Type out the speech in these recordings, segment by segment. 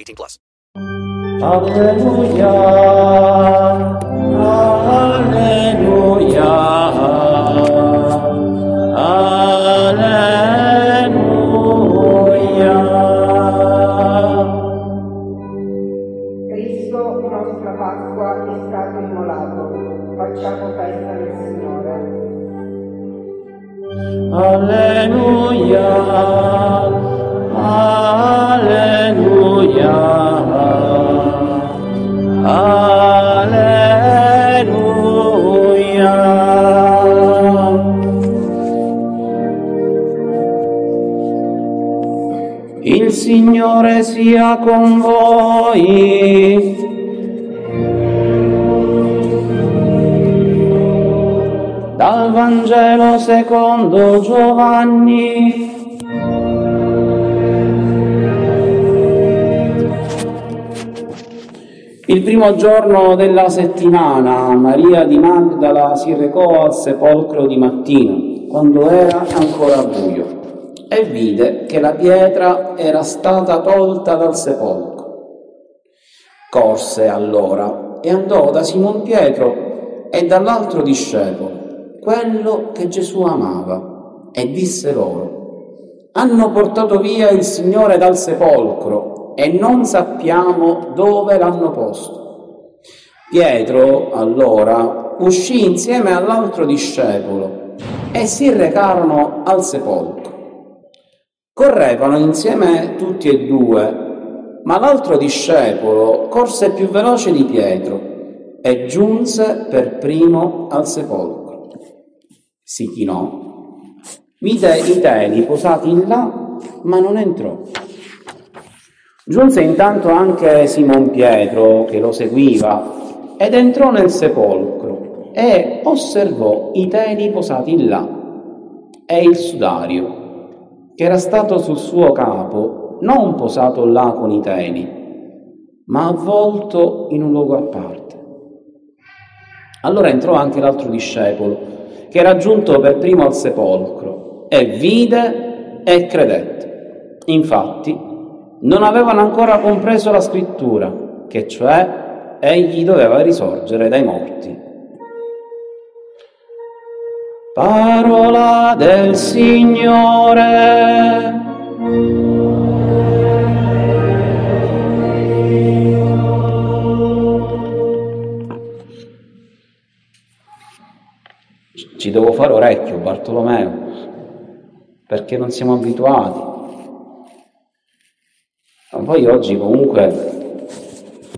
18 plus. Alleluia, Alleluia, Alleluia. Cristo, nostra Pasqua, è stato immolato. Facciamo festa del Signore. Alleluia, Alleluia, Il Signore sia con voi. Dal Vangelo secondo Giovanni. Il primo giorno della settimana Maria di Magdala si recò al sepolcro di mattina, quando era ancora buio, e vide che la pietra era stata tolta dal sepolcro. Corse allora e andò da Simon Pietro e dall'altro discepolo, quello che Gesù amava, e disse loro, hanno portato via il Signore dal sepolcro e non sappiamo dove l'hanno posto. Pietro allora uscì insieme all'altro discepolo e si recarono al sepolcro. Correvano insieme tutti e due, ma l'altro discepolo corse più veloce di Pietro e giunse per primo al sepolcro. Si chinò, vide i teli posati in là, ma non entrò. Giunse intanto anche Simon Pietro, che lo seguiva, ed entrò nel sepolcro e osservò i teli posati in là e il sudario, che era stato sul suo capo, non posato là con i teli, ma avvolto in un luogo a parte. Allora entrò anche l'altro discepolo, che era giunto per primo al sepolcro, e vide e credette. Infatti, non avevano ancora compreso la scrittura, che cioè egli doveva risorgere dai morti. Parola del Signore. Ci devo fare orecchio, Bartolomeo, perché non siamo abituati. Ma poi oggi comunque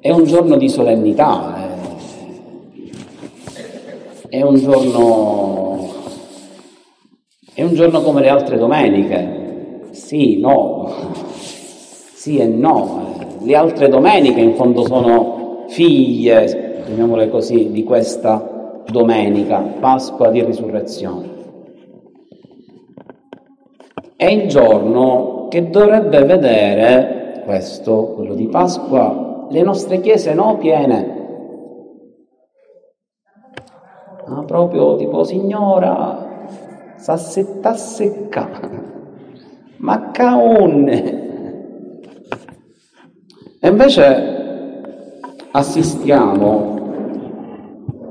è un giorno di solennità, eh. è un giorno, un giorno come le altre domeniche, sì, no, sì e no. Le altre domeniche in fondo sono figlie, chiamiamole così, di questa domenica, Pasqua di Risurrezione. È il giorno che dovrebbe vedere questo, quello di Pasqua, le nostre chiese no piene. Ma proprio tipo, signora, sassetta secca, ma caonne. E invece assistiamo,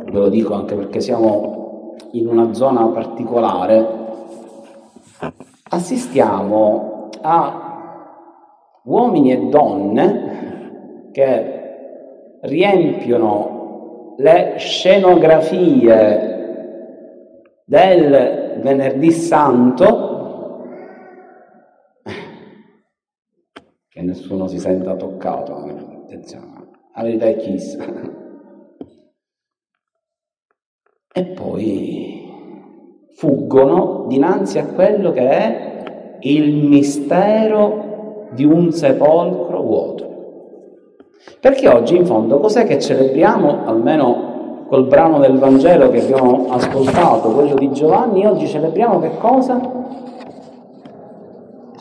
ve lo dico anche perché siamo in una zona particolare, assistiamo a uomini e donne che riempiono le scenografie del venerdì santo che nessuno si senta toccato attenzione. La verità è chissà e poi fuggono dinanzi a quello che è il mistero di un sepolcro vuoto. Perché oggi in fondo cos'è che celebriamo, almeno col brano del Vangelo che abbiamo ascoltato, quello di Giovanni, oggi celebriamo che cosa?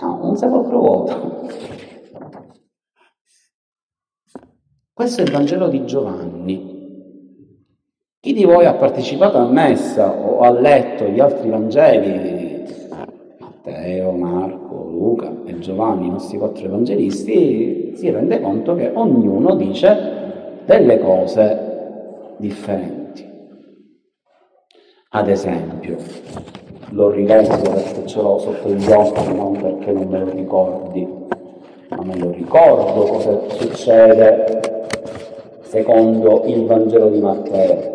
No, un sepolcro vuoto. Questo è il Vangelo di Giovanni. Chi di voi ha partecipato a messa o ha letto gli altri Vangeli, Matteo, Marco, Luca e Giovanni, i nostri quattro evangelisti, si rende conto che ognuno dice delle cose differenti. Ad esempio, lo rileggo perché ce l'ho sotto gli occhi, non perché non me lo ricordi, ma me lo ricordo cosa succede secondo il Vangelo di Matteo.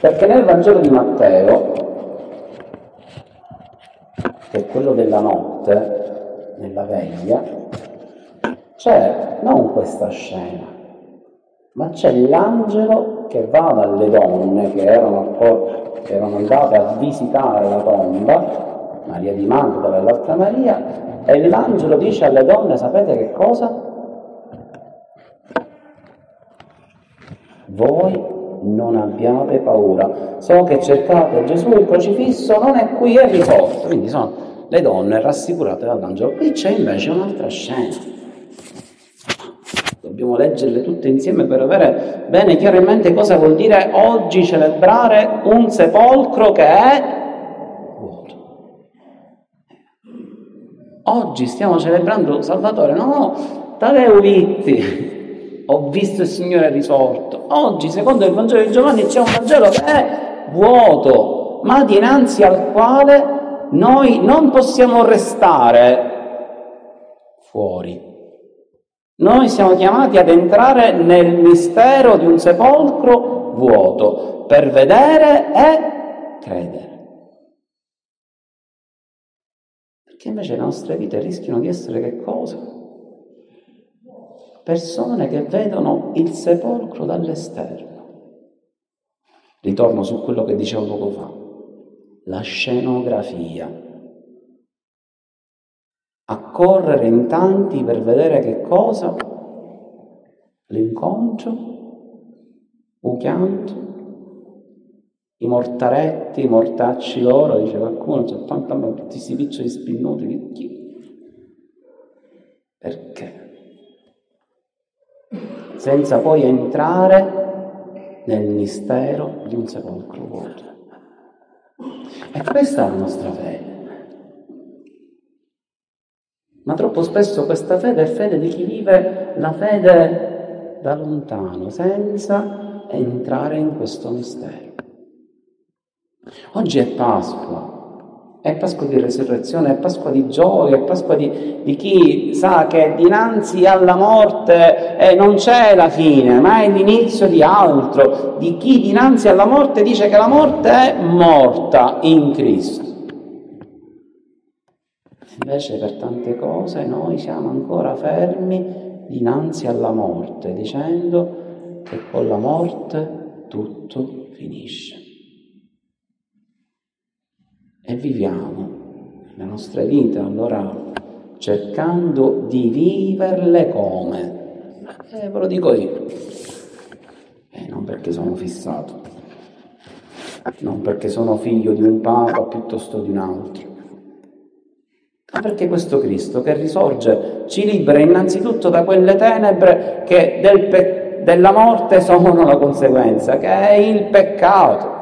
Perché nel Vangelo di Matteo, che è quello della notte, nella veglia, c'è non questa scena, ma c'è l'angelo che va dalle donne che erano, che erano andate a visitare la tomba, Maria di Magdala e l'altra Maria, e l'angelo dice alle donne, sapete che cosa? Voi non abbiate paura. So che cercate Gesù il crocifisso, non è qui, è riposto. Quindi sono le donne rassicurate dall'angelo. Qui c'è invece un'altra scena. Dobbiamo leggerle tutte insieme per avere bene chiaramente cosa vuol dire oggi celebrare un sepolcro che è vuoto. Oggi stiamo celebrando Salvatore, no, Tadeu Vitti, ho visto il Signore risorto. Oggi, secondo il Vangelo di Giovanni, c'è un Vangelo che è vuoto, ma dinanzi al quale noi non possiamo restare fuori. Noi siamo chiamati ad entrare nel mistero di un sepolcro vuoto per vedere e credere. Perché invece le nostre vite rischiano di essere che cosa? persone che vedono il sepolcro dall'esterno. Ritorno su quello che dicevo poco fa, la scenografia. Accorrere in tanti per vedere che cosa? L'incontro, un chianto, i mortaretti, i mortacci loro, dice qualcuno, c'è tanta tutti questi piccioli spinnuti chi? Perché? senza poi entrare nel mistero di un sepolcro vuoto. E questa è la nostra fede. Ma troppo spesso questa fede è fede di chi vive la fede da lontano, senza entrare in questo mistero. Oggi è Pasqua, è Pasqua di resurrezione, è Pasqua di gioia, è Pasqua di, di chi sa che dinanzi alla morte eh, non c'è la fine, ma è l'inizio di altro, di chi dinanzi alla morte dice che la morte è morta in Cristo. Invece per tante cose noi siamo ancora fermi dinanzi alla morte, dicendo che con la morte tutto finisce. E viviamo la nostra vita allora cercando di viverle come? Eh, ve lo dico io, eh, non perché sono fissato, non perché sono figlio di un papa piuttosto di un altro, perché questo Cristo che risorge ci libera innanzitutto da quelle tenebre che del pe- della morte sono la conseguenza, che è il peccato.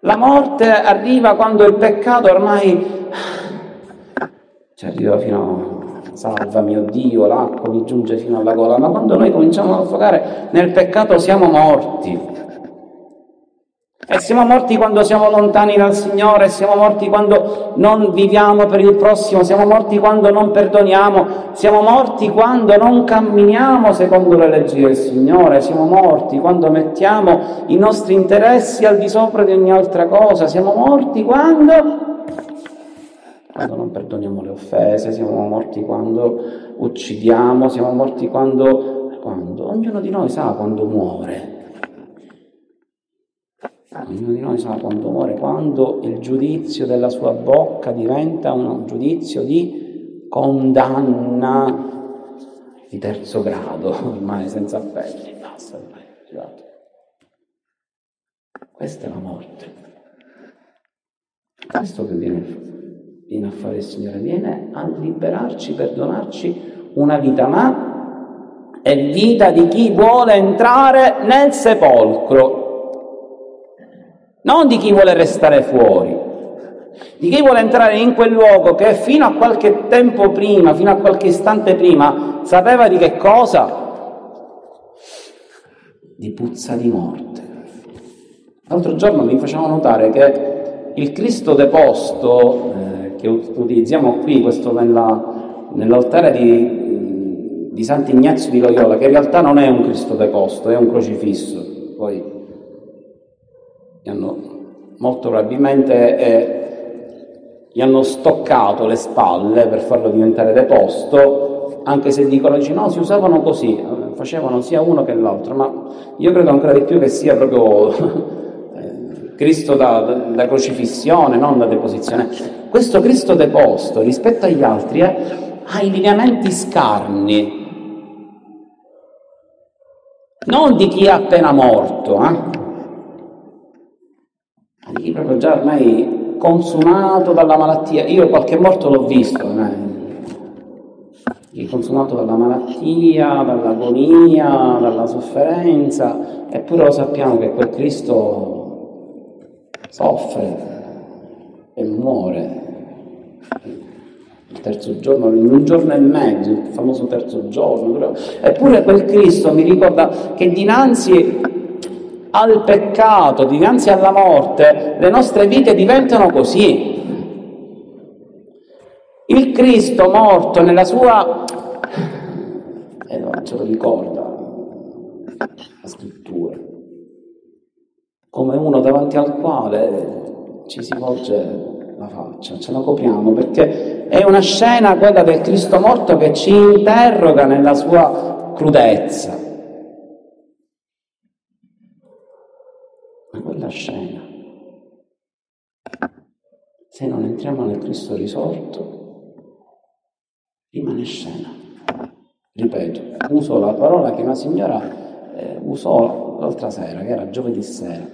La morte arriva quando il peccato ormai ci arriva fino a salva mio Dio, l'acqua mi giunge fino alla gola, ma quando noi cominciamo a affogare nel peccato siamo morti. E siamo morti quando siamo lontani dal Signore, siamo morti quando non viviamo per il prossimo, siamo morti quando non perdoniamo, siamo morti quando non camminiamo secondo le leggi del Signore, siamo morti quando mettiamo i nostri interessi al di sopra di ogni altra cosa, siamo morti quando, quando non perdoniamo le offese, siamo morti quando uccidiamo, siamo morti quando, quando ognuno di noi sa quando muore. Ognuno di noi sa quando muore, quando il giudizio della sua bocca diventa un giudizio di condanna di terzo grado, ormai senza appelli, basta, ormai, Questa è la morte. Questo che viene, viene a fare il Signore, viene a liberarci, perdonarci una vita, ma è vita di chi vuole entrare nel sepolcro non di chi vuole restare fuori, di chi vuole entrare in quel luogo che fino a qualche tempo prima, fino a qualche istante prima, sapeva di che cosa? Di puzza di morte. L'altro giorno mi facevano notare che il Cristo deposto eh, che utilizziamo qui, questo nella, nell'altare di, di Sant'Ignazio di Loyola, che in realtà non è un Cristo deposto, è un crocifisso. Hanno molto probabilmente eh, gli hanno stoccato le spalle per farlo diventare deposto, anche se dicono no, si usavano così, eh, facevano sia uno che l'altro, ma io credo ancora di più che sia proprio eh, Cristo da, da, da, crocifissione, non da deposizione. Questo Cristo deposto rispetto agli altri eh, ha i lineamenti scarni, non di chi è appena morto, eh? Lì proprio già ormai consumato dalla malattia. Io qualche morto l'ho visto, ormai. consumato dalla malattia, dall'agonia, dalla sofferenza, eppure lo sappiamo che quel Cristo soffre e muore. Il terzo giorno, in un giorno e mezzo, il famoso terzo giorno, eppure quel Cristo mi ricorda che dinanzi al peccato, dinanzi alla morte, le nostre vite diventano così. Il Cristo morto nella sua... E eh, ce lo ricorda la scrittura, come uno davanti al quale ci si volge la faccia, ce la copriamo, perché è una scena quella del Cristo morto che ci interroga nella sua crudezza. scena. Se non entriamo nel Cristo risorto, rimane scena. Ripeto, uso la parola che una signora eh, usò l'altra sera, che era giovedì sera.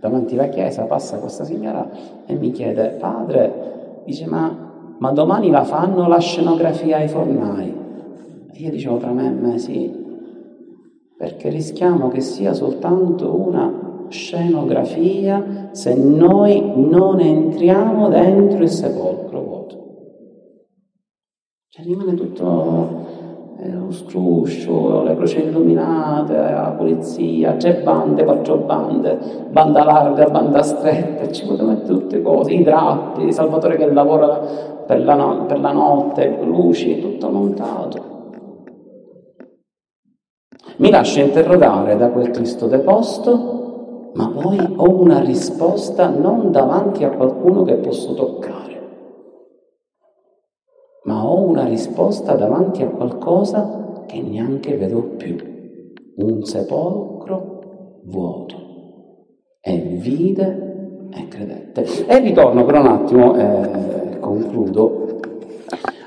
Davanti alla chiesa passa questa signora e mi chiede, padre, dice, ma, ma domani la fanno la scenografia ai fornai? E io dicevo tra me e me sì, perché rischiamo che sia soltanto una scenografia se noi non entriamo dentro il sepolcro vuoto. Cioè rimane tutto eh, lo scruscio, le croci illuminate, la polizia, c'è bande, quattro bande, banda larga, banda stretta, ci potete mettere tutte cose, i drappi, il Salvatore che lavora per la, no- per la notte, luci, tutto montato. Mi lascio interrogare da quel Cristo deposto ma poi ho una risposta non davanti a qualcuno che posso toccare, ma ho una risposta davanti a qualcosa che neanche vedo più, un sepolcro vuoto. E vide e credette. E ritorno per un attimo, eh, concludo,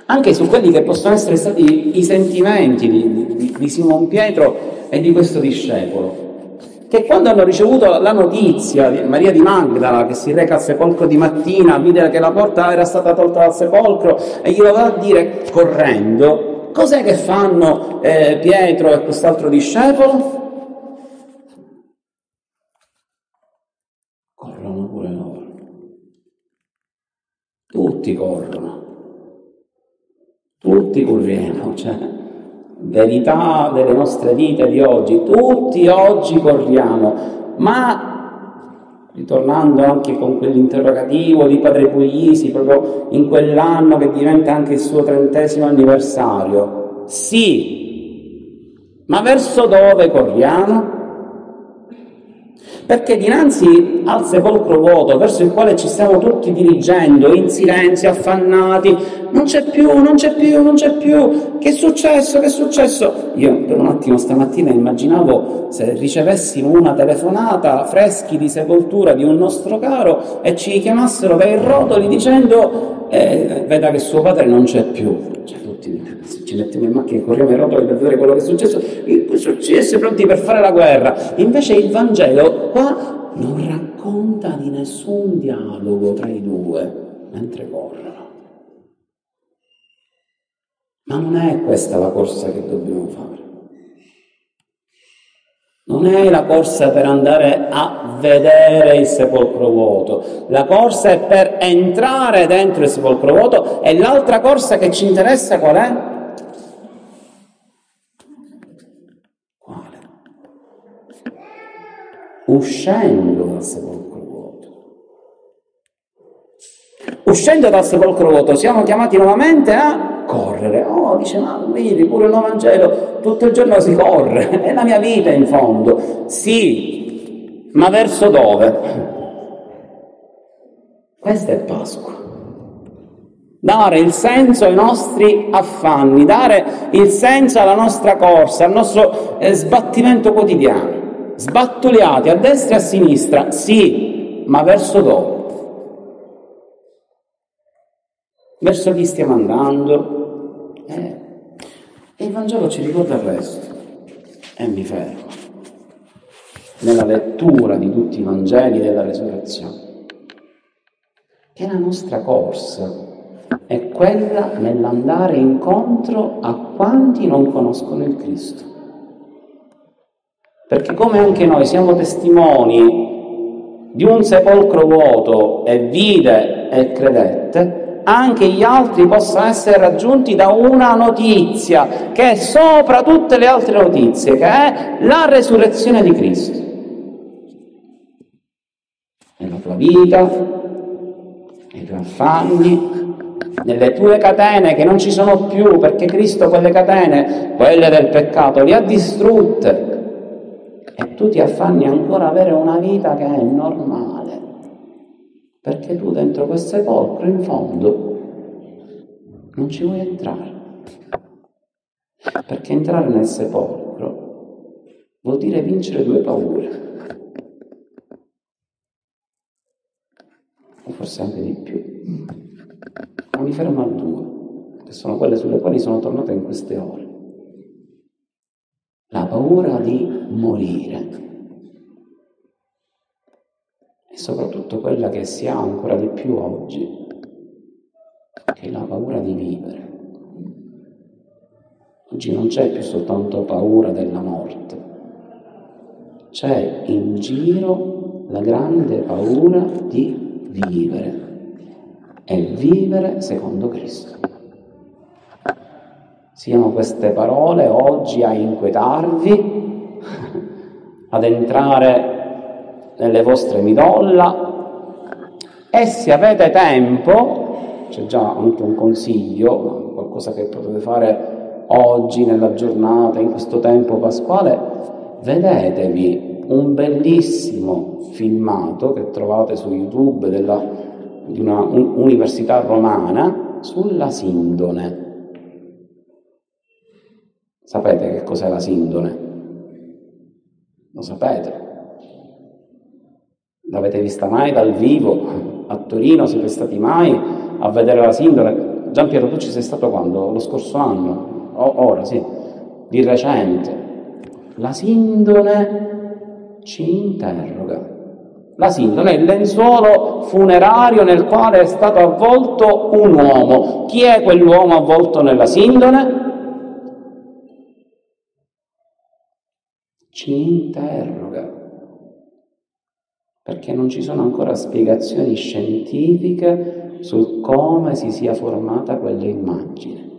anche su quelli che possono essere stati i sentimenti di, di, di Simon Pietro e di questo discepolo che quando hanno ricevuto la notizia di Maria di Magdala che si reca al sepolcro di mattina, vide che la porta era stata tolta dal sepolcro e glielo va a dire correndo, cos'è che fanno eh, Pietro e quest'altro discepolo? Corrono pure loro. Tutti corrono. Tutti corriamo, cioè verità delle nostre vite di oggi. Tutti oggi corriamo, ma ritornando anche con quell'interrogativo di Padre Puglisi, proprio in quell'anno che diventa anche il suo trentesimo anniversario. Sì, ma verso dove corriamo? Perché dinanzi al sepolcro vuoto verso il quale ci stiamo tutti dirigendo, in silenzio, affannati, non c'è più, non c'è più, non c'è più, che è successo, che è successo? Io per un attimo stamattina immaginavo se ricevessimo una telefonata freschi di sepoltura di un nostro caro e ci chiamassero per i rotoli dicendo eh, veda che suo padre non c'è più. Cioè, tutti ci mettiamo in macchina e corriamo i rotoli per vedere quello che è successo, successo pronti per fare la guerra. Invece il Vangelo qua non racconta di nessun dialogo tra i due mentre corrono. Ma non è questa la corsa che dobbiamo fare. Non è la corsa per andare a vedere il sepolcro vuoto, la corsa è per entrare dentro il sepolcro vuoto e l'altra corsa che ci interessa qual è? Quale? Uscendo dal sepolcro vuoto. Uscendo dal sepolcro vuoto siamo chiamati nuovamente a correre. Oh, dice, ma vedi, pure il Vangelo, tutto il giorno si corre, è la mia vita in fondo. Sì, ma verso dove? Questa è Pasqua. Dare il senso ai nostri affanni, dare il senso alla nostra corsa, al nostro eh, sbattimento quotidiano. Sbattuliati a destra e a sinistra, sì, ma verso dove? Verso chi stiamo andando? Eh, e il Vangelo ci ricorda il resto. E mi fermo. Nella lettura di tutti i Vangeli della resurrezione. Che la nostra corsa è quella nell'andare incontro a quanti non conoscono il Cristo. Perché come anche noi siamo testimoni di un sepolcro vuoto e vide e credette, anche gli altri possano essere raggiunti da una notizia che è sopra tutte le altre notizie, che è la resurrezione di Cristo. Nella tua vita, nei tuoi affanni, nelle tue catene che non ci sono più, perché Cristo quelle catene, quelle del peccato, le ha distrutte. E tu ti affanni ancora avere una vita che è normale perché tu dentro quel sepolcro in fondo non ci vuoi entrare. Perché entrare nel sepolcro vuol dire vincere due paure. O forse anche di più. Ma mi fermo a due, che sono quelle sulle quali sono tornato in queste ore. La paura di morire e soprattutto quella che si ha ancora di più oggi, che è la paura di vivere. Oggi non c'è più soltanto paura della morte, c'è in giro la grande paura di vivere e vivere secondo Cristo. Siano queste parole oggi a inquietarvi, ad entrare nelle vostre midolla e se avete tempo, c'è già anche un consiglio, qualcosa che potete fare oggi nella giornata, in questo tempo pasquale, vedetevi un bellissimo filmato che trovate su YouTube della, di una un, università romana sulla sindone. Sapete che cos'è la sindone? Lo sapete? L'avete vista mai dal vivo? A Torino siete stati mai a vedere la sindone? Gian Piero, tu ci sei stato quando? Lo scorso anno? O, ora, sì, di recente. La sindone ci interroga. La sindone è il lenzuolo funerario nel quale è stato avvolto un uomo. Chi è quell'uomo avvolto nella sindone? Ci interroga perché non ci sono ancora spiegazioni scientifiche su come si sia formata quella immagine.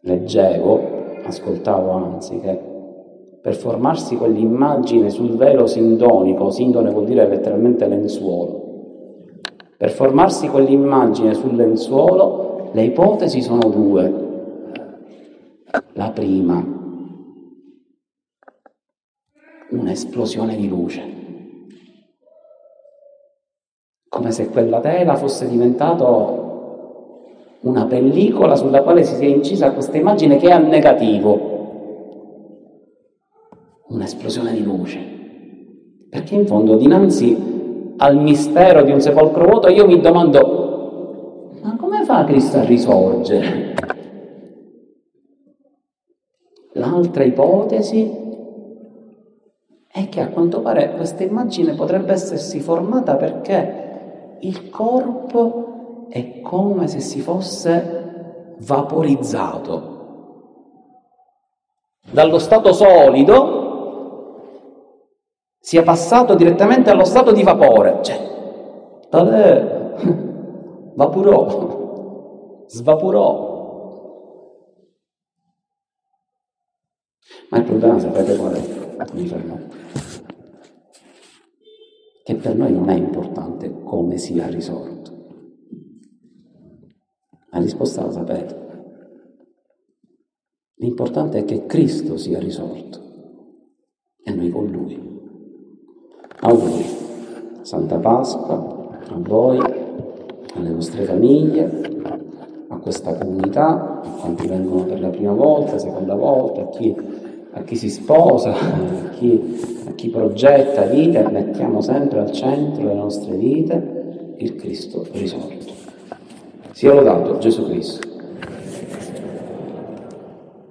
Leggevo, ascoltavo anzi, che per formarsi quell'immagine sul velo sindonico, sindone vuol dire letteralmente lenzuolo, per formarsi quell'immagine sul lenzuolo le ipotesi sono due. La prima, un'esplosione di luce, come se quella tela fosse diventata una pellicola sulla quale si sia incisa questa immagine che è a negativo, un'esplosione di luce. Perché in fondo dinanzi al mistero di un sepolcro vuoto io mi domando, ma come fa Cristo a risorgere? L'altra ipotesi è che a quanto pare questa immagine potrebbe essersi formata perché il corpo è come se si fosse vaporizzato. Dallo stato solido sia passato direttamente allo stato di vapore, cioè, tale, vapurò, svapurò. Ma il problema sapete qual è? Mi fermo. Che per noi non è importante come sia risorto. La risposta la sapete. L'importante è che Cristo sia risorto e noi con Lui. Auguri, Santa Pasqua, a voi, alle vostre famiglie, a questa comunità, a quanti vengono per la prima volta, seconda volta, a chi, a chi si sposa, a chi, a chi progetta vite, mettiamo sempre al centro delle nostre vite il Cristo risorto. Sia lodato Gesù Cristo.